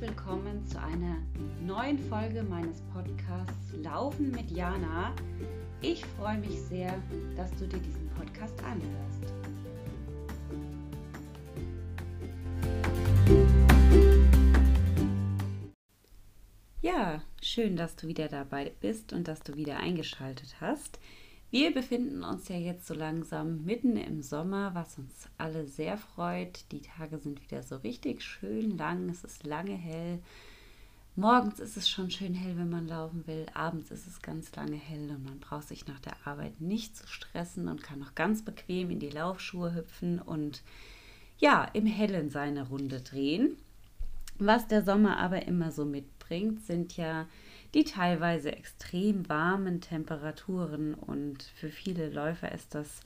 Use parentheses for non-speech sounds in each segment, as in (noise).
willkommen zu einer neuen Folge meines Podcasts Laufen mit Jana. Ich freue mich sehr, dass du dir diesen Podcast anhörst. Ja, schön, dass du wieder dabei bist und dass du wieder eingeschaltet hast. Wir befinden uns ja jetzt so langsam mitten im Sommer, was uns alle sehr freut. Die Tage sind wieder so richtig schön lang, es ist lange hell. Morgens ist es schon schön hell, wenn man laufen will. Abends ist es ganz lange hell und man braucht sich nach der Arbeit nicht zu stressen und kann noch ganz bequem in die Laufschuhe hüpfen und ja, im Hellen seine Runde drehen. Was der Sommer aber immer so mitbringt, sind ja die teilweise extrem warmen Temperaturen und für viele Läufer ist das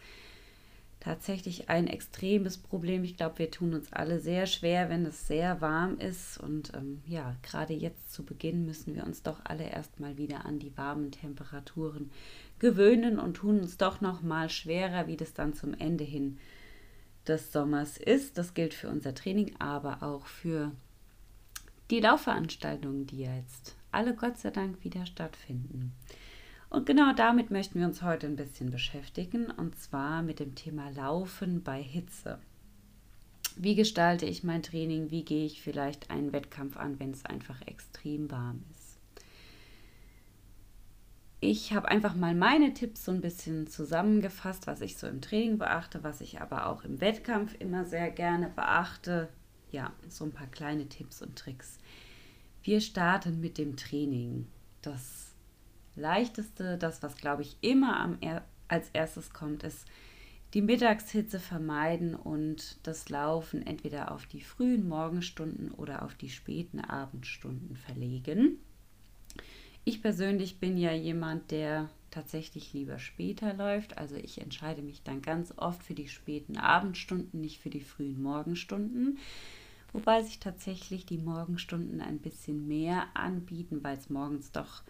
tatsächlich ein extremes Problem. Ich glaube, wir tun uns alle sehr schwer, wenn es sehr warm ist. Und ähm, ja, gerade jetzt zu Beginn müssen wir uns doch alle erstmal wieder an die warmen Temperaturen gewöhnen und tun uns doch noch mal schwerer, wie das dann zum Ende hin des Sommers ist. Das gilt für unser Training, aber auch für die Laufveranstaltungen, die jetzt alle Gott sei Dank wieder stattfinden. Und genau damit möchten wir uns heute ein bisschen beschäftigen, und zwar mit dem Thema Laufen bei Hitze. Wie gestalte ich mein Training? Wie gehe ich vielleicht einen Wettkampf an, wenn es einfach extrem warm ist? Ich habe einfach mal meine Tipps so ein bisschen zusammengefasst, was ich so im Training beachte, was ich aber auch im Wettkampf immer sehr gerne beachte. Ja, so ein paar kleine Tipps und Tricks. Wir starten mit dem Training. Das leichteste, das was glaube ich immer am als erstes kommt, ist die Mittagshitze vermeiden und das Laufen entweder auf die frühen Morgenstunden oder auf die späten Abendstunden verlegen. Ich persönlich bin ja jemand, der tatsächlich lieber später läuft. Also ich entscheide mich dann ganz oft für die späten Abendstunden, nicht für die frühen Morgenstunden wobei sich tatsächlich die Morgenstunden ein bisschen mehr anbieten, weil es morgens doch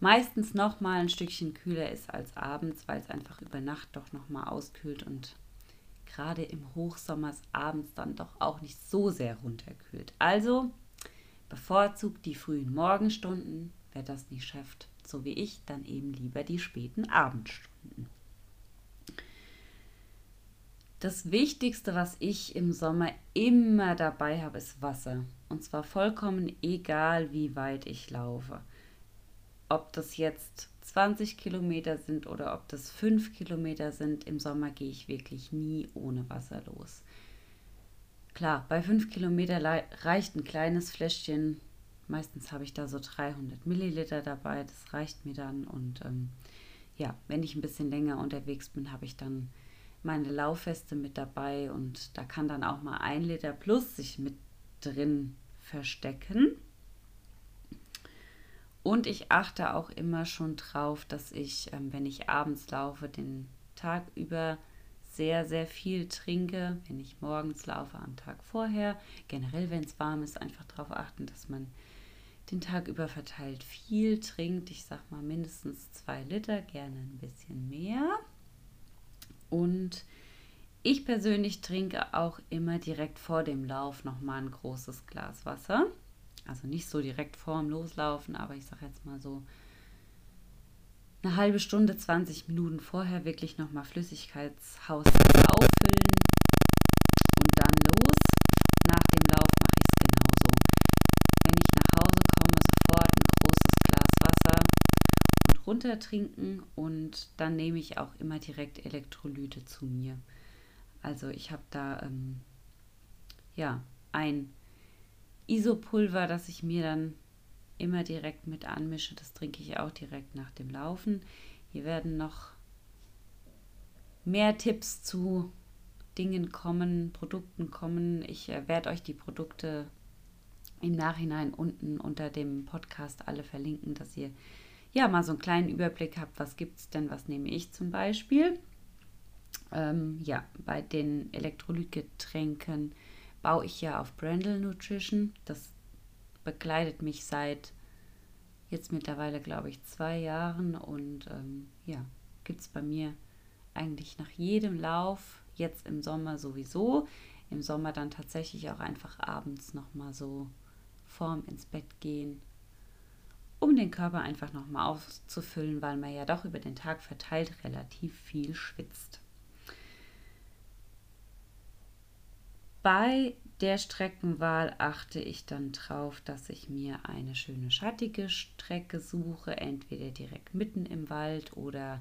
meistens noch mal ein Stückchen kühler ist als abends, weil es einfach über Nacht doch noch mal auskühlt und gerade im Hochsommer abends dann doch auch nicht so sehr runterkühlt. Also bevorzugt die frühen Morgenstunden, wer das nicht schafft, so wie ich, dann eben lieber die späten Abendstunden. Das Wichtigste, was ich im Sommer immer dabei habe, ist Wasser. Und zwar vollkommen egal, wie weit ich laufe. Ob das jetzt 20 Kilometer sind oder ob das 5 Kilometer sind, im Sommer gehe ich wirklich nie ohne Wasser los. Klar, bei 5 Kilometer reicht ein kleines Fläschchen. Meistens habe ich da so 300 Milliliter dabei. Das reicht mir dann. Und ähm, ja, wenn ich ein bisschen länger unterwegs bin, habe ich dann meine Lauffeste mit dabei und da kann dann auch mal ein Liter plus sich mit drin verstecken. Und ich achte auch immer schon drauf, dass ich, ähm, wenn ich abends laufe, den Tag über sehr, sehr viel trinke. Wenn ich morgens laufe, am Tag vorher. Generell, wenn es warm ist, einfach darauf achten, dass man den Tag über verteilt viel trinkt. Ich sag mal mindestens zwei Liter, gerne ein bisschen mehr. Und ich persönlich trinke auch immer direkt vor dem Lauf nochmal ein großes Glas Wasser. Also nicht so direkt vor dem Loslaufen, aber ich sage jetzt mal so eine halbe Stunde, 20 Minuten vorher wirklich nochmal Flüssigkeitshaushalt auffüllen und runter trinken und dann nehme ich auch immer direkt Elektrolyte zu mir. Also ich habe da ähm, ja ein Isopulver, das ich mir dann immer direkt mit anmische. Das trinke ich auch direkt nach dem Laufen. Hier werden noch mehr Tipps zu Dingen kommen, Produkten kommen. Ich äh, werde euch die Produkte im Nachhinein unten unter dem Podcast alle verlinken, dass ihr ja mal so einen kleinen Überblick habt, was gibt es denn, was nehme ich zum Beispiel. Ähm, ja, bei den Elektrolytgetränken baue ich ja auf Brandle Nutrition. Das begleitet mich seit jetzt mittlerweile, glaube ich, zwei Jahren und ähm, ja, gibt es bei mir eigentlich nach jedem Lauf, jetzt im Sommer sowieso, im Sommer dann tatsächlich auch einfach abends nochmal so vorm ins Bett gehen, um den Körper einfach nochmal aufzufüllen, weil man ja doch über den Tag verteilt relativ viel schwitzt. Bei der Streckenwahl achte ich dann darauf, dass ich mir eine schöne schattige Strecke suche, entweder direkt mitten im Wald oder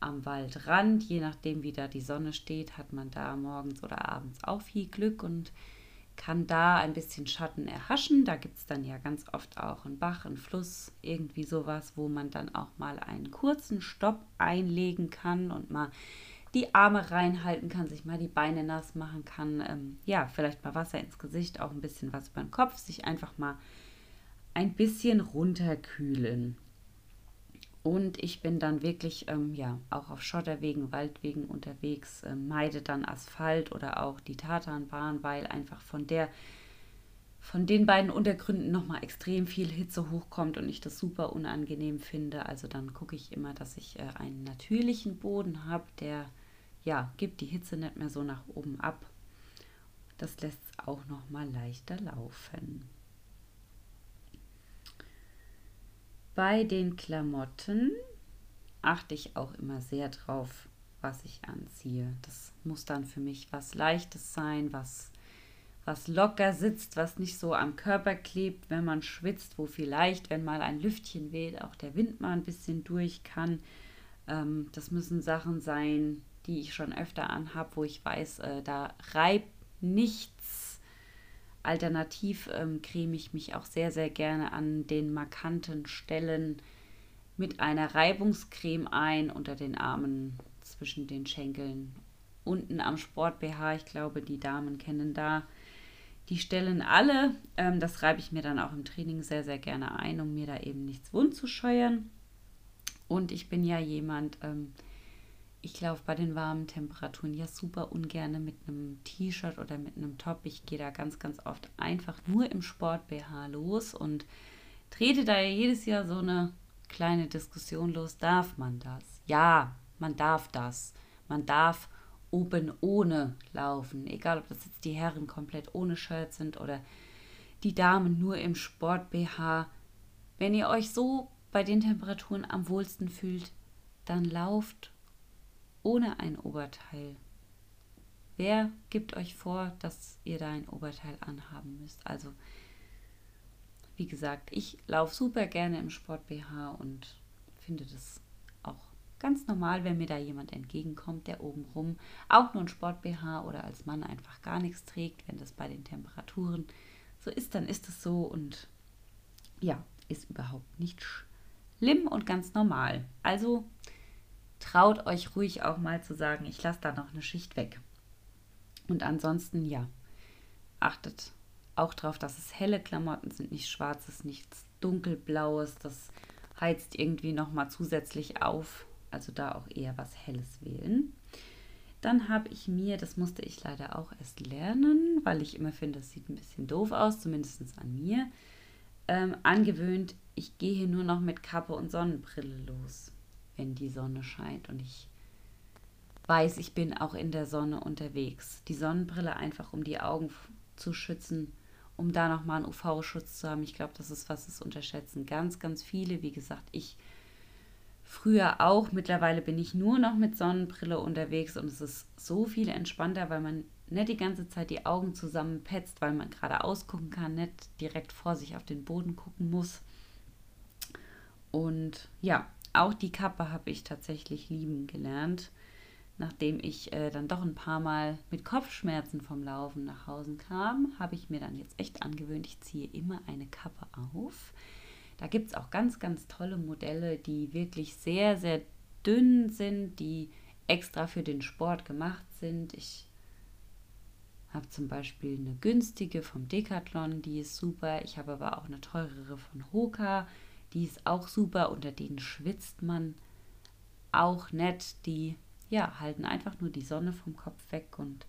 am Waldrand. Je nachdem, wie da die Sonne steht, hat man da morgens oder abends auch viel Glück und kann da ein bisschen Schatten erhaschen. Da gibt es dann ja ganz oft auch einen Bach, einen Fluss, irgendwie sowas, wo man dann auch mal einen kurzen Stopp einlegen kann und mal die Arme reinhalten kann, sich mal die Beine nass machen kann. Ähm, ja, vielleicht mal Wasser ins Gesicht, auch ein bisschen was über den Kopf, sich einfach mal ein bisschen runterkühlen. Und ich bin dann wirklich, ähm, ja, auch auf Schotterwegen, Waldwegen unterwegs, äh, meide dann Asphalt oder auch die Tatanbahn, weil einfach von der, von den beiden Untergründen nochmal extrem viel Hitze hochkommt und ich das super unangenehm finde. Also dann gucke ich immer, dass ich äh, einen natürlichen Boden habe, der, ja, gibt die Hitze nicht mehr so nach oben ab. Das lässt es auch nochmal leichter laufen. Bei den Klamotten achte ich auch immer sehr drauf, was ich anziehe. Das muss dann für mich was Leichtes sein, was, was locker sitzt, was nicht so am Körper klebt, wenn man schwitzt, wo vielleicht, wenn mal ein Lüftchen weht, auch der Wind mal ein bisschen durch kann. Ähm, das müssen Sachen sein, die ich schon öfter anhabe, wo ich weiß, äh, da reibt nichts Alternativ ähm, creme ich mich auch sehr, sehr gerne an den markanten Stellen mit einer Reibungscreme ein unter den Armen zwischen den Schenkeln. Unten am Sport BH, ich glaube, die Damen kennen da die Stellen alle. Ähm, das reibe ich mir dann auch im Training sehr, sehr gerne ein, um mir da eben nichts wund zu scheuern. Und ich bin ja jemand, ähm, ich laufe bei den warmen Temperaturen ja super ungern mit einem T-Shirt oder mit einem Top. Ich gehe da ganz, ganz oft einfach nur im Sport-BH los und trete da ja jedes Jahr so eine kleine Diskussion los. Darf man das? Ja, man darf das. Man darf oben ohne laufen. Egal, ob das jetzt die Herren komplett ohne Shirt sind oder die Damen nur im Sport-BH. Wenn ihr euch so bei den Temperaturen am wohlsten fühlt, dann lauft ohne ein Oberteil. Wer gibt euch vor, dass ihr da ein Oberteil anhaben müsst? Also, wie gesagt, ich laufe super gerne im Sport BH und finde das auch ganz normal, wenn mir da jemand entgegenkommt, der obenrum auch nur ein Sport BH oder als Mann einfach gar nichts trägt, wenn das bei den Temperaturen so ist, dann ist es so und ja, ist überhaupt nicht schlimm und ganz normal. Also traut euch ruhig auch mal zu sagen, ich lasse da noch eine Schicht weg. Und ansonsten, ja, achtet auch darauf, dass es helle Klamotten sind, nicht schwarzes, nichts dunkelblaues. Das heizt irgendwie nochmal zusätzlich auf. Also da auch eher was Helles wählen. Dann habe ich mir, das musste ich leider auch erst lernen, weil ich immer finde, das sieht ein bisschen doof aus, zumindest an mir, ähm, angewöhnt, ich gehe hier nur noch mit Kappe und Sonnenbrille los wenn die Sonne scheint und ich weiß, ich bin auch in der Sonne unterwegs. Die Sonnenbrille einfach, um die Augen zu schützen, um da nochmal einen UV-Schutz zu haben. Ich glaube, das ist was, das unterschätzen ganz, ganz viele. Wie gesagt, ich früher auch. Mittlerweile bin ich nur noch mit Sonnenbrille unterwegs und es ist so viel entspannter, weil man nicht die ganze Zeit die Augen zusammenpetzt, weil man gerade ausgucken kann, nicht direkt vor sich auf den Boden gucken muss. Und ja, auch die Kappe habe ich tatsächlich lieben gelernt, nachdem ich äh, dann doch ein paar Mal mit Kopfschmerzen vom Laufen nach Hause kam, habe ich mir dann jetzt echt angewöhnt, ich ziehe immer eine Kappe auf. Da gibt es auch ganz, ganz tolle Modelle, die wirklich sehr, sehr dünn sind, die extra für den Sport gemacht sind. Ich habe zum Beispiel eine günstige vom Decathlon, die ist super. Ich habe aber auch eine teurere von Hoka die ist auch super, unter denen schwitzt man auch nett. Die ja, halten einfach nur die Sonne vom Kopf weg und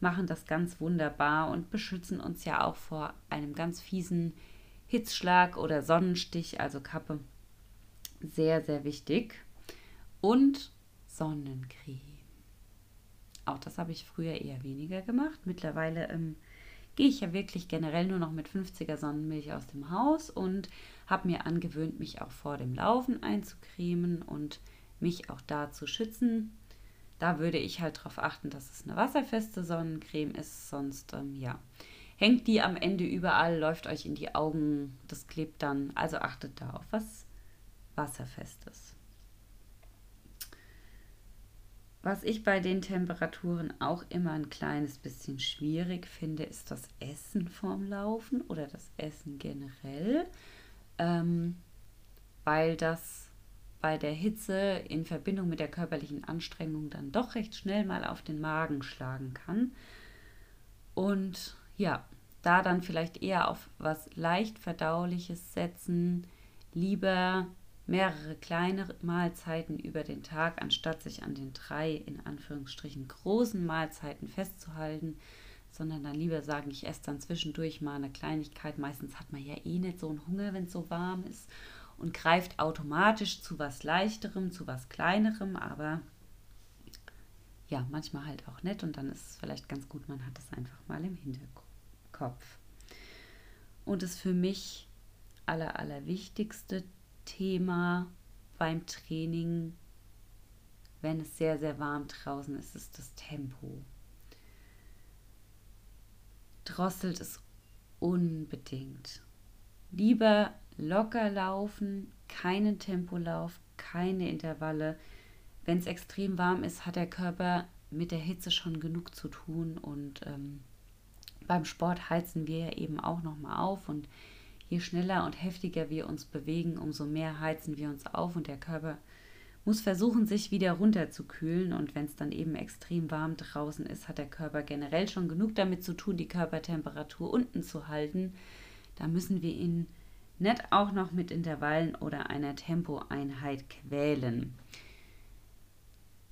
machen das ganz wunderbar und beschützen uns ja auch vor einem ganz fiesen Hitzschlag oder Sonnenstich, also Kappe. Sehr, sehr wichtig. Und Sonnencreme. Auch das habe ich früher eher weniger gemacht. Mittlerweile ähm, gehe ich ja wirklich generell nur noch mit 50er Sonnenmilch aus dem Haus und habe mir angewöhnt, mich auch vor dem Laufen einzucremen und mich auch da zu schützen. Da würde ich halt darauf achten, dass es eine wasserfeste Sonnencreme ist, sonst ähm, ja. Hängt die am Ende überall, läuft euch in die Augen, das klebt dann. Also achtet da auf was Wasserfestes. Was ich bei den Temperaturen auch immer ein kleines bisschen schwierig finde, ist das Essen vorm Laufen oder das Essen generell, ähm, weil das bei der Hitze in Verbindung mit der körperlichen Anstrengung dann doch recht schnell mal auf den Magen schlagen kann. Und ja, da dann vielleicht eher auf was leicht verdauliches setzen, lieber mehrere kleine Mahlzeiten über den Tag, anstatt sich an den drei in Anführungsstrichen großen Mahlzeiten festzuhalten, sondern dann lieber sagen, ich esse dann zwischendurch mal eine Kleinigkeit. Meistens hat man ja eh nicht so einen Hunger, wenn es so warm ist und greift automatisch zu was leichterem, zu was kleinerem, aber ja, manchmal halt auch nett und dann ist es vielleicht ganz gut, man hat es einfach mal im Hinterkopf. Und das für mich aller, allerwichtigste Thema beim Training, wenn es sehr, sehr warm draußen ist, ist das Tempo. Drosselt es unbedingt. Lieber locker laufen, keinen Tempolauf, keine Intervalle. Wenn es extrem warm ist, hat der Körper mit der Hitze schon genug zu tun und ähm, beim Sport heizen wir ja eben auch nochmal auf und je schneller und heftiger wir uns bewegen, umso mehr heizen wir uns auf und der Körper muss versuchen, sich wieder runterzukühlen. Und wenn es dann eben extrem warm draußen ist, hat der Körper generell schon genug damit zu tun, die Körpertemperatur unten zu halten. Da müssen wir ihn nicht auch noch mit Intervallen oder einer Tempoeinheit quälen.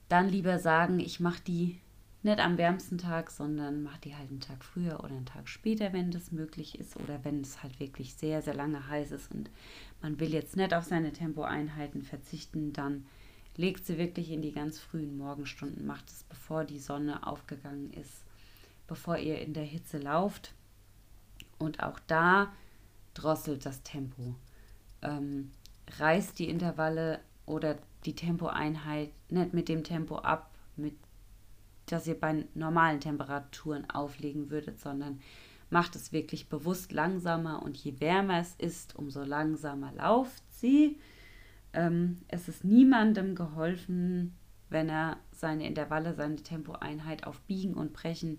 Dann lieber sagen, ich mache die nicht am wärmsten Tag, sondern macht die halt einen Tag früher oder einen Tag später, wenn das möglich ist oder wenn es halt wirklich sehr, sehr lange heiß ist und man will jetzt nicht auf seine Tempoeinheiten verzichten, dann legt sie wirklich in die ganz frühen Morgenstunden, macht es bevor die Sonne aufgegangen ist, bevor ihr in der Hitze lauft und auch da drosselt das Tempo. Ähm, reißt die Intervalle oder die Tempoeinheit nicht mit dem Tempo ab, mit das ihr bei normalen Temperaturen auflegen würdet, sondern macht es wirklich bewusst langsamer und je wärmer es ist, umso langsamer lauft sie. Ähm, es ist niemandem geholfen, wenn er seine Intervalle, seine Tempoeinheit auf Biegen und Brechen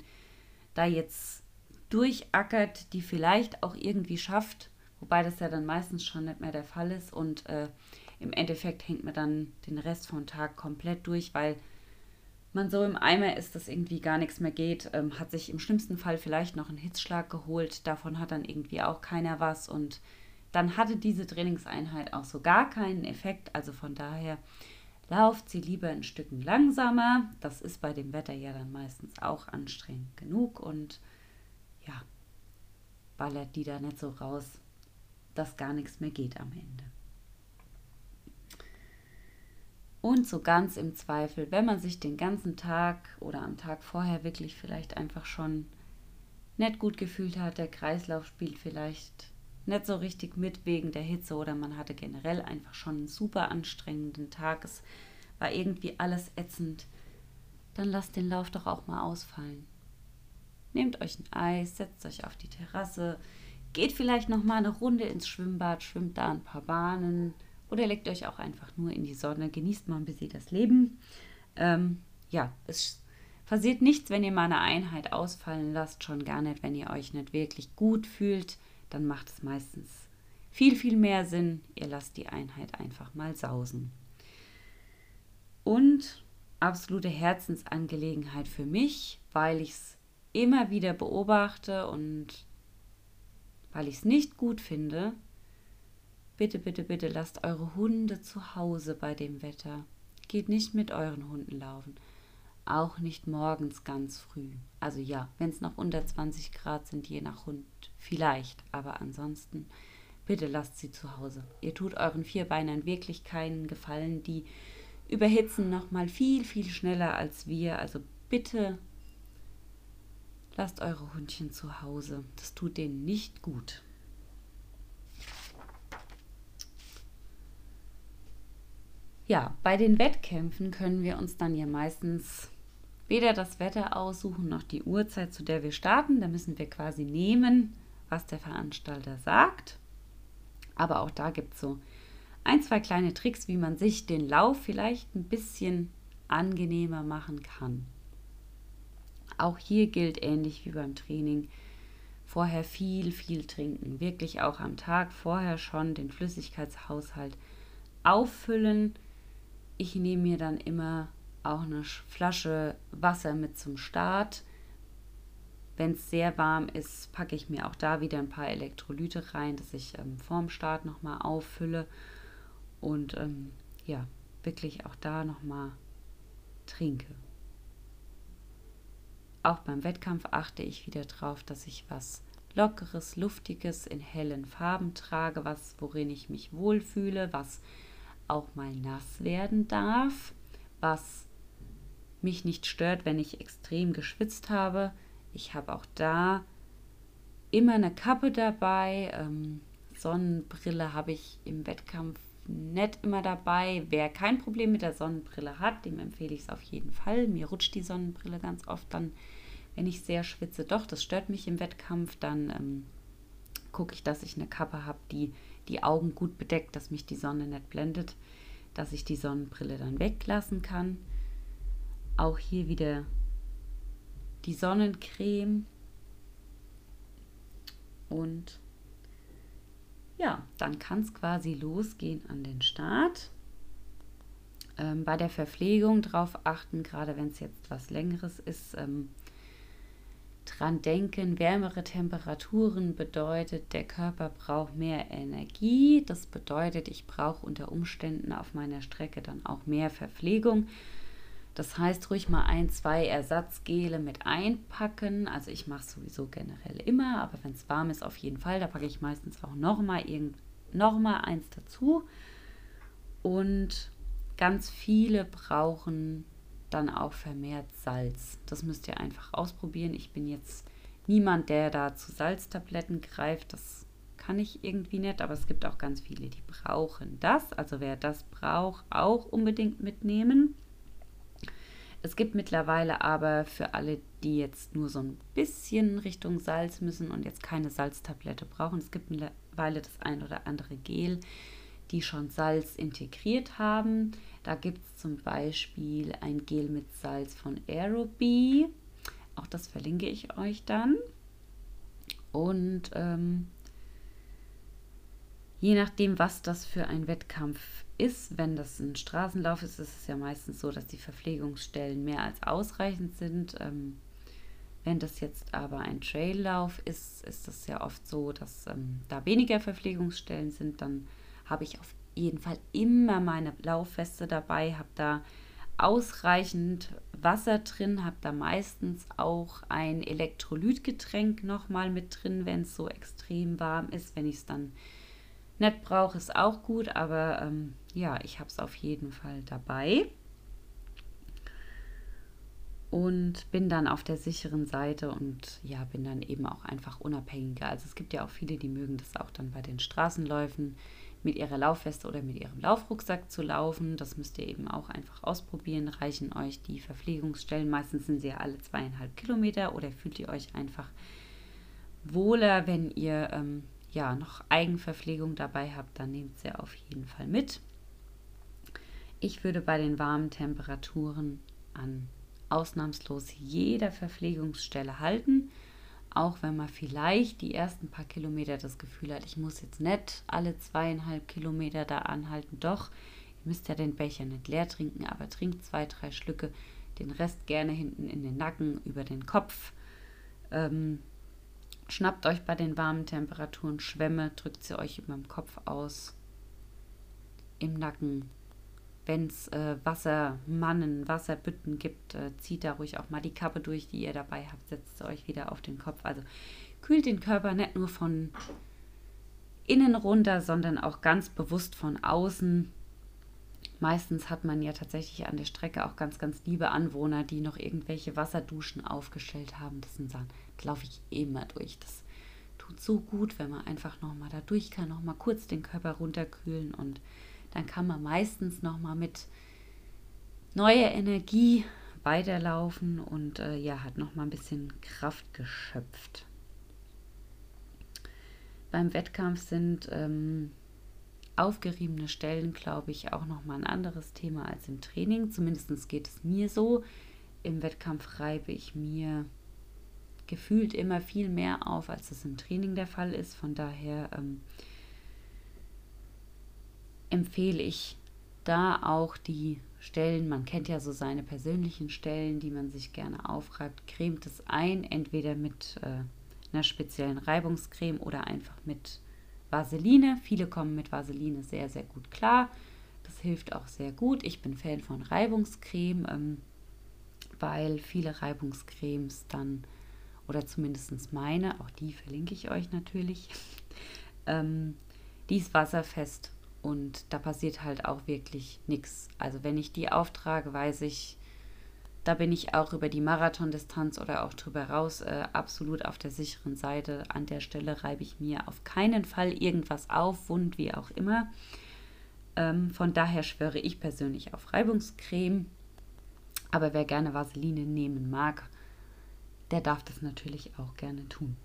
da jetzt durchackert, die vielleicht auch irgendwie schafft, wobei das ja dann meistens schon nicht mehr der Fall ist und äh, im Endeffekt hängt man dann den Rest vom Tag komplett durch, weil man so im Eimer ist, dass irgendwie gar nichts mehr geht, ähm, hat sich im schlimmsten Fall vielleicht noch einen Hitzschlag geholt, davon hat dann irgendwie auch keiner was und dann hatte diese Trainingseinheit auch so gar keinen Effekt. Also von daher lauft sie lieber ein Stück langsamer. Das ist bei dem Wetter ja dann meistens auch anstrengend genug und ja, ballert die da nicht so raus, dass gar nichts mehr geht am Ende. Und so ganz im Zweifel, wenn man sich den ganzen Tag oder am Tag vorher wirklich vielleicht einfach schon nicht gut gefühlt hat, der Kreislauf spielt vielleicht nicht so richtig mit wegen der Hitze oder man hatte generell einfach schon einen super anstrengenden Tag, es war irgendwie alles ätzend, dann lasst den Lauf doch auch mal ausfallen. Nehmt euch ein Eis, setzt euch auf die Terrasse, geht vielleicht noch mal eine Runde ins Schwimmbad, schwimmt da ein paar Bahnen, oder legt euch auch einfach nur in die Sonne, genießt mal ein bisschen das Leben. Ähm, ja, es passiert nichts, wenn ihr mal eine Einheit ausfallen lasst, schon gar nicht, wenn ihr euch nicht wirklich gut fühlt, dann macht es meistens viel, viel mehr Sinn. Ihr lasst die Einheit einfach mal sausen. Und absolute Herzensangelegenheit für mich, weil ich es immer wieder beobachte und weil ich es nicht gut finde, Bitte, bitte, bitte lasst eure Hunde zu Hause bei dem Wetter. Geht nicht mit euren Hunden laufen. Auch nicht morgens ganz früh. Also ja, wenn es noch unter 20 Grad sind, je nach Hund vielleicht. Aber ansonsten, bitte lasst sie zu Hause. Ihr tut euren Vierbeinern wirklich keinen Gefallen. Die überhitzen noch mal viel, viel schneller als wir. Also bitte lasst eure Hundchen zu Hause. Das tut denen nicht gut. Ja, bei den Wettkämpfen können wir uns dann ja meistens weder das Wetter aussuchen noch die Uhrzeit, zu der wir starten. Da müssen wir quasi nehmen, was der Veranstalter sagt. Aber auch da gibt es so ein, zwei kleine Tricks, wie man sich den Lauf vielleicht ein bisschen angenehmer machen kann. Auch hier gilt ähnlich wie beim Training, vorher viel, viel trinken. Wirklich auch am Tag vorher schon den Flüssigkeitshaushalt auffüllen. Ich nehme mir dann immer auch eine Flasche Wasser mit zum Start. Wenn es sehr warm ist, packe ich mir auch da wieder ein paar Elektrolyte rein, dass ich ähm, vorm Start nochmal auffülle und ähm, ja, wirklich auch da nochmal trinke. Auch beim Wettkampf achte ich wieder darauf, dass ich was Lockeres, Luftiges in hellen Farben trage, was worin ich mich wohlfühle, was auch mal nass werden darf, was mich nicht stört, wenn ich extrem geschwitzt habe. Ich habe auch da immer eine Kappe dabei. Ähm, Sonnenbrille habe ich im Wettkampf nicht immer dabei. Wer kein Problem mit der Sonnenbrille hat, dem empfehle ich es auf jeden Fall. Mir rutscht die Sonnenbrille ganz oft dann, wenn ich sehr schwitze. Doch, das stört mich im Wettkampf. Dann ähm, gucke ich, dass ich eine Kappe habe, die die Augen gut bedeckt, dass mich die Sonne nicht blendet, dass ich die Sonnenbrille dann weglassen kann. Auch hier wieder die Sonnencreme und ja, dann kann es quasi losgehen an den Start. Ähm, bei der Verpflegung darauf achten, gerade wenn es jetzt was Längeres ist, ähm, dran denken, wärmere Temperaturen bedeutet, der Körper braucht mehr Energie. Das bedeutet, ich brauche unter Umständen auf meiner Strecke dann auch mehr Verpflegung. Das heißt, ruhig mal ein, zwei Ersatzgele mit einpacken. Also ich mache es sowieso generell immer, aber wenn es warm ist, auf jeden Fall. Da packe ich meistens auch nochmal noch eins dazu. Und ganz viele brauchen dann auch vermehrt Salz. Das müsst ihr einfach ausprobieren. Ich bin jetzt niemand, der da zu Salztabletten greift. Das kann ich irgendwie nicht, aber es gibt auch ganz viele, die brauchen das. Also wer das braucht, auch unbedingt mitnehmen. Es gibt mittlerweile aber für alle, die jetzt nur so ein bisschen Richtung Salz müssen und jetzt keine Salztablette brauchen, es gibt mittlerweile das ein oder andere Gel, die schon Salz integriert haben. Da gibt es zum Beispiel ein Gel mit Salz von Aerobee. Auch das verlinke ich euch dann. Und ähm, je nachdem, was das für ein Wettkampf ist, wenn das ein Straßenlauf ist, ist es ja meistens so, dass die Verpflegungsstellen mehr als ausreichend sind. Ähm, wenn das jetzt aber ein Traillauf ist, ist es ja oft so, dass ähm, da weniger Verpflegungsstellen sind. Dann habe ich auf jeden Fall immer meine Laufweste dabei, habe da ausreichend Wasser drin, habe da meistens auch ein Elektrolytgetränk nochmal mit drin, wenn es so extrem warm ist. Wenn ich es dann nicht brauche, ist auch gut, aber ähm, ja, ich habe es auf jeden Fall dabei. Und bin dann auf der sicheren Seite und ja, bin dann eben auch einfach unabhängiger. Also es gibt ja auch viele, die mögen das auch dann bei den Straßenläufen mit ihrer Laufweste oder mit ihrem Laufrucksack zu laufen. Das müsst ihr eben auch einfach ausprobieren. Reichen euch die Verpflegungsstellen. Meistens sind sie ja alle zweieinhalb Kilometer oder fühlt ihr euch einfach wohler, wenn ihr ähm, ja noch Eigenverpflegung dabei habt, dann nehmt sie auf jeden Fall mit. Ich würde bei den warmen Temperaturen an ausnahmslos jeder Verpflegungsstelle halten, auch wenn man vielleicht die ersten paar Kilometer das Gefühl hat, ich muss jetzt nicht alle zweieinhalb Kilometer da anhalten. Doch, ihr müsst ja den Becher nicht leer trinken, aber trinkt zwei, drei Schlücke, den Rest gerne hinten in den Nacken, über den Kopf. Ähm, schnappt euch bei den warmen Temperaturen Schwämme, drückt sie euch über dem Kopf aus, im Nacken wenn es äh, Wassermannen, Wasserbütten gibt, äh, zieht da ruhig auch mal die Kappe durch, die ihr dabei habt, setzt sie euch wieder auf den Kopf. Also kühlt den Körper nicht nur von innen runter, sondern auch ganz bewusst von außen. Meistens hat man ja tatsächlich an der Strecke auch ganz, ganz liebe Anwohner, die noch irgendwelche Wasserduschen aufgestellt haben. Das sind dann laufe ich immer durch. Das tut so gut, wenn man einfach nochmal da durch kann, nochmal kurz den Körper runterkühlen und dann kann man meistens nochmal mit neuer Energie weiterlaufen und äh, ja, hat nochmal ein bisschen Kraft geschöpft. Beim Wettkampf sind ähm, aufgeriebene Stellen, glaube ich, auch nochmal ein anderes Thema als im Training. Zumindest geht es mir so. Im Wettkampf reibe ich mir gefühlt immer viel mehr auf, als es im Training der Fall ist. Von daher ähm, empfehle ich da auch die Stellen, man kennt ja so seine persönlichen Stellen, die man sich gerne aufreibt, cremt es ein, entweder mit äh, einer speziellen Reibungscreme oder einfach mit Vaseline. Viele kommen mit Vaseline sehr, sehr gut klar. Das hilft auch sehr gut. Ich bin Fan von Reibungscreme, ähm, weil viele Reibungscremes dann, oder zumindest meine, auch die verlinke ich euch natürlich, (laughs) ähm, die ist wasserfest und da passiert halt auch wirklich nichts. Also wenn ich die auftrage, weiß ich, da bin ich auch über die Marathondistanz oder auch drüber raus äh, absolut auf der sicheren Seite. An der Stelle reibe ich mir auf keinen Fall irgendwas auf, wund wie auch immer. Ähm, von daher schwöre ich persönlich auf Reibungscreme. Aber wer gerne Vaseline nehmen mag, der darf das natürlich auch gerne tun.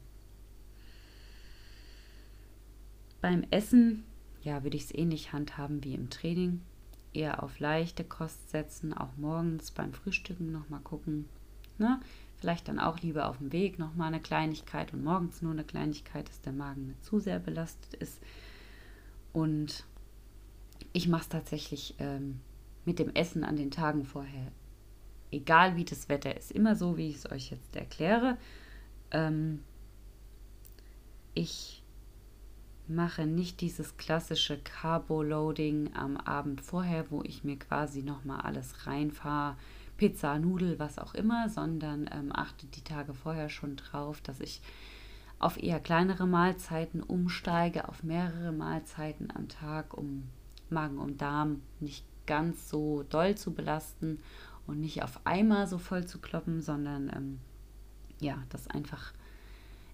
Beim Essen ja, würde ich es ähnlich handhaben wie im Training. Eher auf leichte Kost setzen, auch morgens beim Frühstücken nochmal gucken. Ne? Vielleicht dann auch lieber auf dem Weg nochmal eine Kleinigkeit und morgens nur eine Kleinigkeit, dass der Magen nicht zu sehr belastet ist. Und ich mache es tatsächlich ähm, mit dem Essen an den Tagen vorher. Egal wie das Wetter ist, immer so, wie ich es euch jetzt erkläre. Ähm, ich mache nicht dieses klassische Carbo-Loading am Abend vorher, wo ich mir quasi nochmal alles reinfahre, Pizza, Nudel, was auch immer, sondern ähm, achte die Tage vorher schon drauf, dass ich auf eher kleinere Mahlzeiten umsteige, auf mehrere Mahlzeiten am Tag, um Magen und Darm nicht ganz so doll zu belasten und nicht auf einmal so voll zu kloppen, sondern ähm, ja, das einfach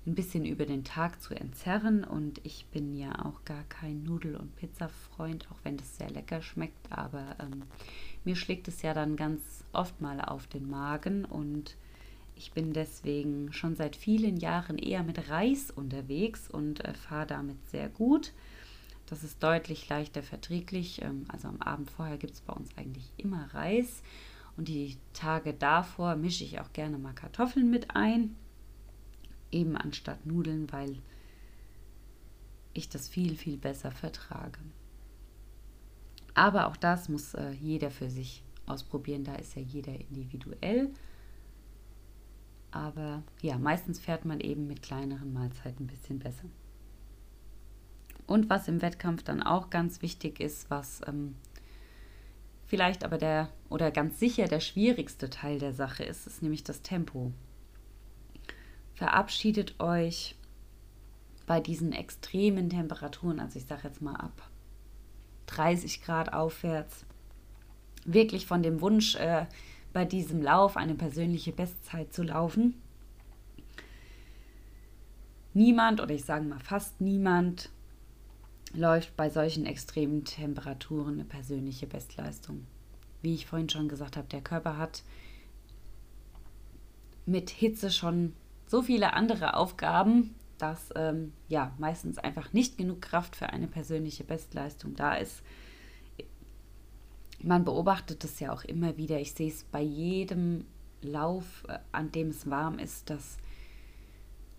ein bisschen über den Tag zu entzerren. Und ich bin ja auch gar kein Nudel- und Pizza-Freund, auch wenn das sehr lecker schmeckt. Aber ähm, mir schlägt es ja dann ganz oft mal auf den Magen und ich bin deswegen schon seit vielen Jahren eher mit Reis unterwegs und äh, fahre damit sehr gut. Das ist deutlich leichter verträglich. Ähm, also am Abend vorher gibt es bei uns eigentlich immer Reis. Und die Tage davor mische ich auch gerne mal Kartoffeln mit ein eben anstatt Nudeln, weil ich das viel, viel besser vertrage. Aber auch das muss äh, jeder für sich ausprobieren, da ist ja jeder individuell. Aber ja, meistens fährt man eben mit kleineren Mahlzeiten ein bisschen besser. Und was im Wettkampf dann auch ganz wichtig ist, was ähm, vielleicht aber der oder ganz sicher der schwierigste Teil der Sache ist, ist nämlich das Tempo verabschiedet euch bei diesen extremen Temperaturen, also ich sage jetzt mal ab 30 Grad aufwärts, wirklich von dem Wunsch, äh, bei diesem Lauf eine persönliche Bestzeit zu laufen. Niemand oder ich sage mal fast niemand läuft bei solchen extremen Temperaturen eine persönliche Bestleistung. Wie ich vorhin schon gesagt habe, der Körper hat mit Hitze schon so viele andere Aufgaben, dass ähm, ja meistens einfach nicht genug Kraft für eine persönliche Bestleistung da ist. Man beobachtet es ja auch immer wieder. Ich sehe es bei jedem Lauf, äh, an dem es warm ist, dass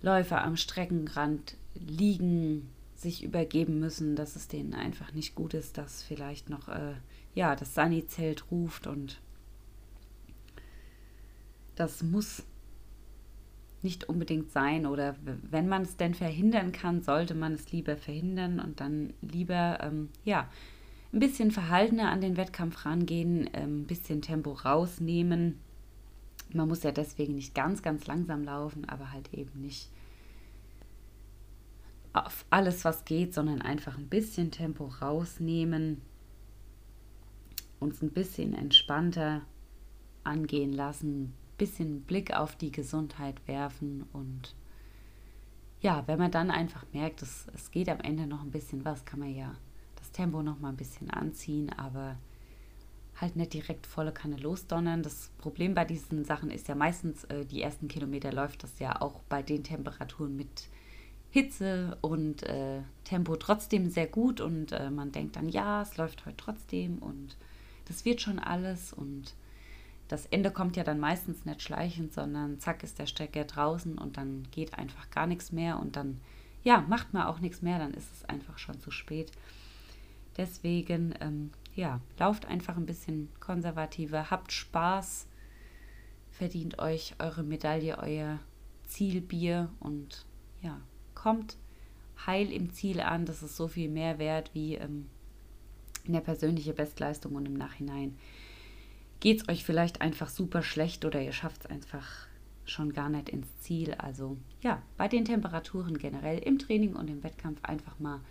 Läufer am Streckenrand liegen, sich übergeben müssen, dass es denen einfach nicht gut ist, dass vielleicht noch äh, ja das Sunny-Zelt ruft und das muss nicht unbedingt sein oder wenn man es denn verhindern kann, sollte man es lieber verhindern und dann lieber, ähm, ja, ein bisschen verhaltener an den Wettkampf rangehen, ähm, ein bisschen Tempo rausnehmen. Man muss ja deswegen nicht ganz, ganz langsam laufen, aber halt eben nicht auf alles, was geht, sondern einfach ein bisschen Tempo rausnehmen, uns ein bisschen entspannter angehen lassen, bisschen Blick auf die Gesundheit werfen und ja, wenn man dann einfach merkt, es, es geht am Ende noch ein bisschen was, kann man ja das Tempo noch mal ein bisschen anziehen, aber halt nicht direkt volle Kanne losdonnern. Das Problem bei diesen Sachen ist ja meistens, äh, die ersten Kilometer läuft das ja auch bei den Temperaturen mit Hitze und äh, Tempo trotzdem sehr gut und äh, man denkt dann, ja, es läuft heute trotzdem und das wird schon alles und das Ende kommt ja dann meistens nicht schleichend, sondern zack ist der Stecker draußen und dann geht einfach gar nichts mehr und dann, ja, macht man auch nichts mehr, dann ist es einfach schon zu spät. Deswegen, ähm, ja, lauft einfach ein bisschen konservativer, habt Spaß, verdient euch eure Medaille, euer Zielbier und ja, kommt heil im Ziel an. Das ist so viel mehr wert wie ähm, eine persönliche Bestleistung und im Nachhinein geht es euch vielleicht einfach super schlecht oder ihr schafft es einfach schon gar nicht ins Ziel. Also ja, bei den Temperaturen generell im Training und im Wettkampf einfach mal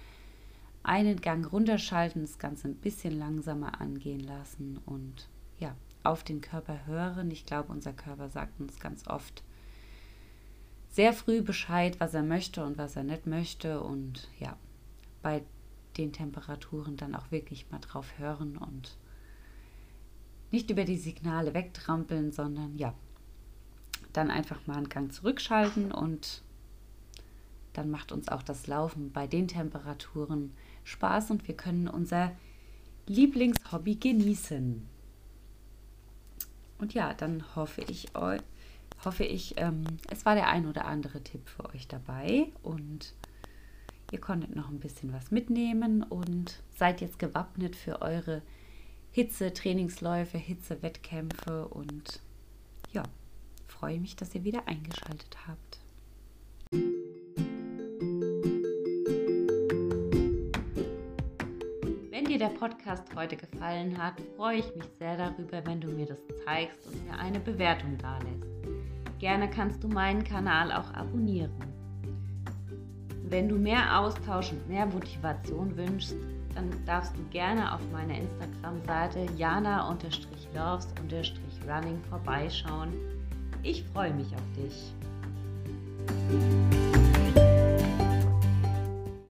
einen Gang runterschalten, das Ganze ein bisschen langsamer angehen lassen und ja, auf den Körper hören. Ich glaube, unser Körper sagt uns ganz oft sehr früh Bescheid, was er möchte und was er nicht möchte und ja, bei den Temperaturen dann auch wirklich mal drauf hören und nicht über die Signale wegtrampeln, sondern ja, dann einfach mal einen Gang zurückschalten und dann macht uns auch das Laufen bei den Temperaturen Spaß und wir können unser Lieblingshobby genießen. Und ja, dann hoffe ich, hoffe ich, ähm, es war der ein oder andere Tipp für euch dabei und ihr konntet noch ein bisschen was mitnehmen und seid jetzt gewappnet für eure Hitze-Trainingsläufe, Hitze-Wettkämpfe und ja, freue mich, dass ihr wieder eingeschaltet habt. dir der Podcast heute gefallen hat, freue ich mich sehr darüber, wenn du mir das zeigst und mir eine Bewertung dalässt. Gerne kannst du meinen Kanal auch abonnieren. Wenn du mehr Austausch und mehr Motivation wünschst, dann darfst du gerne auf meiner Instagram-Seite jana-loves-running vorbeischauen. Ich freue mich auf dich.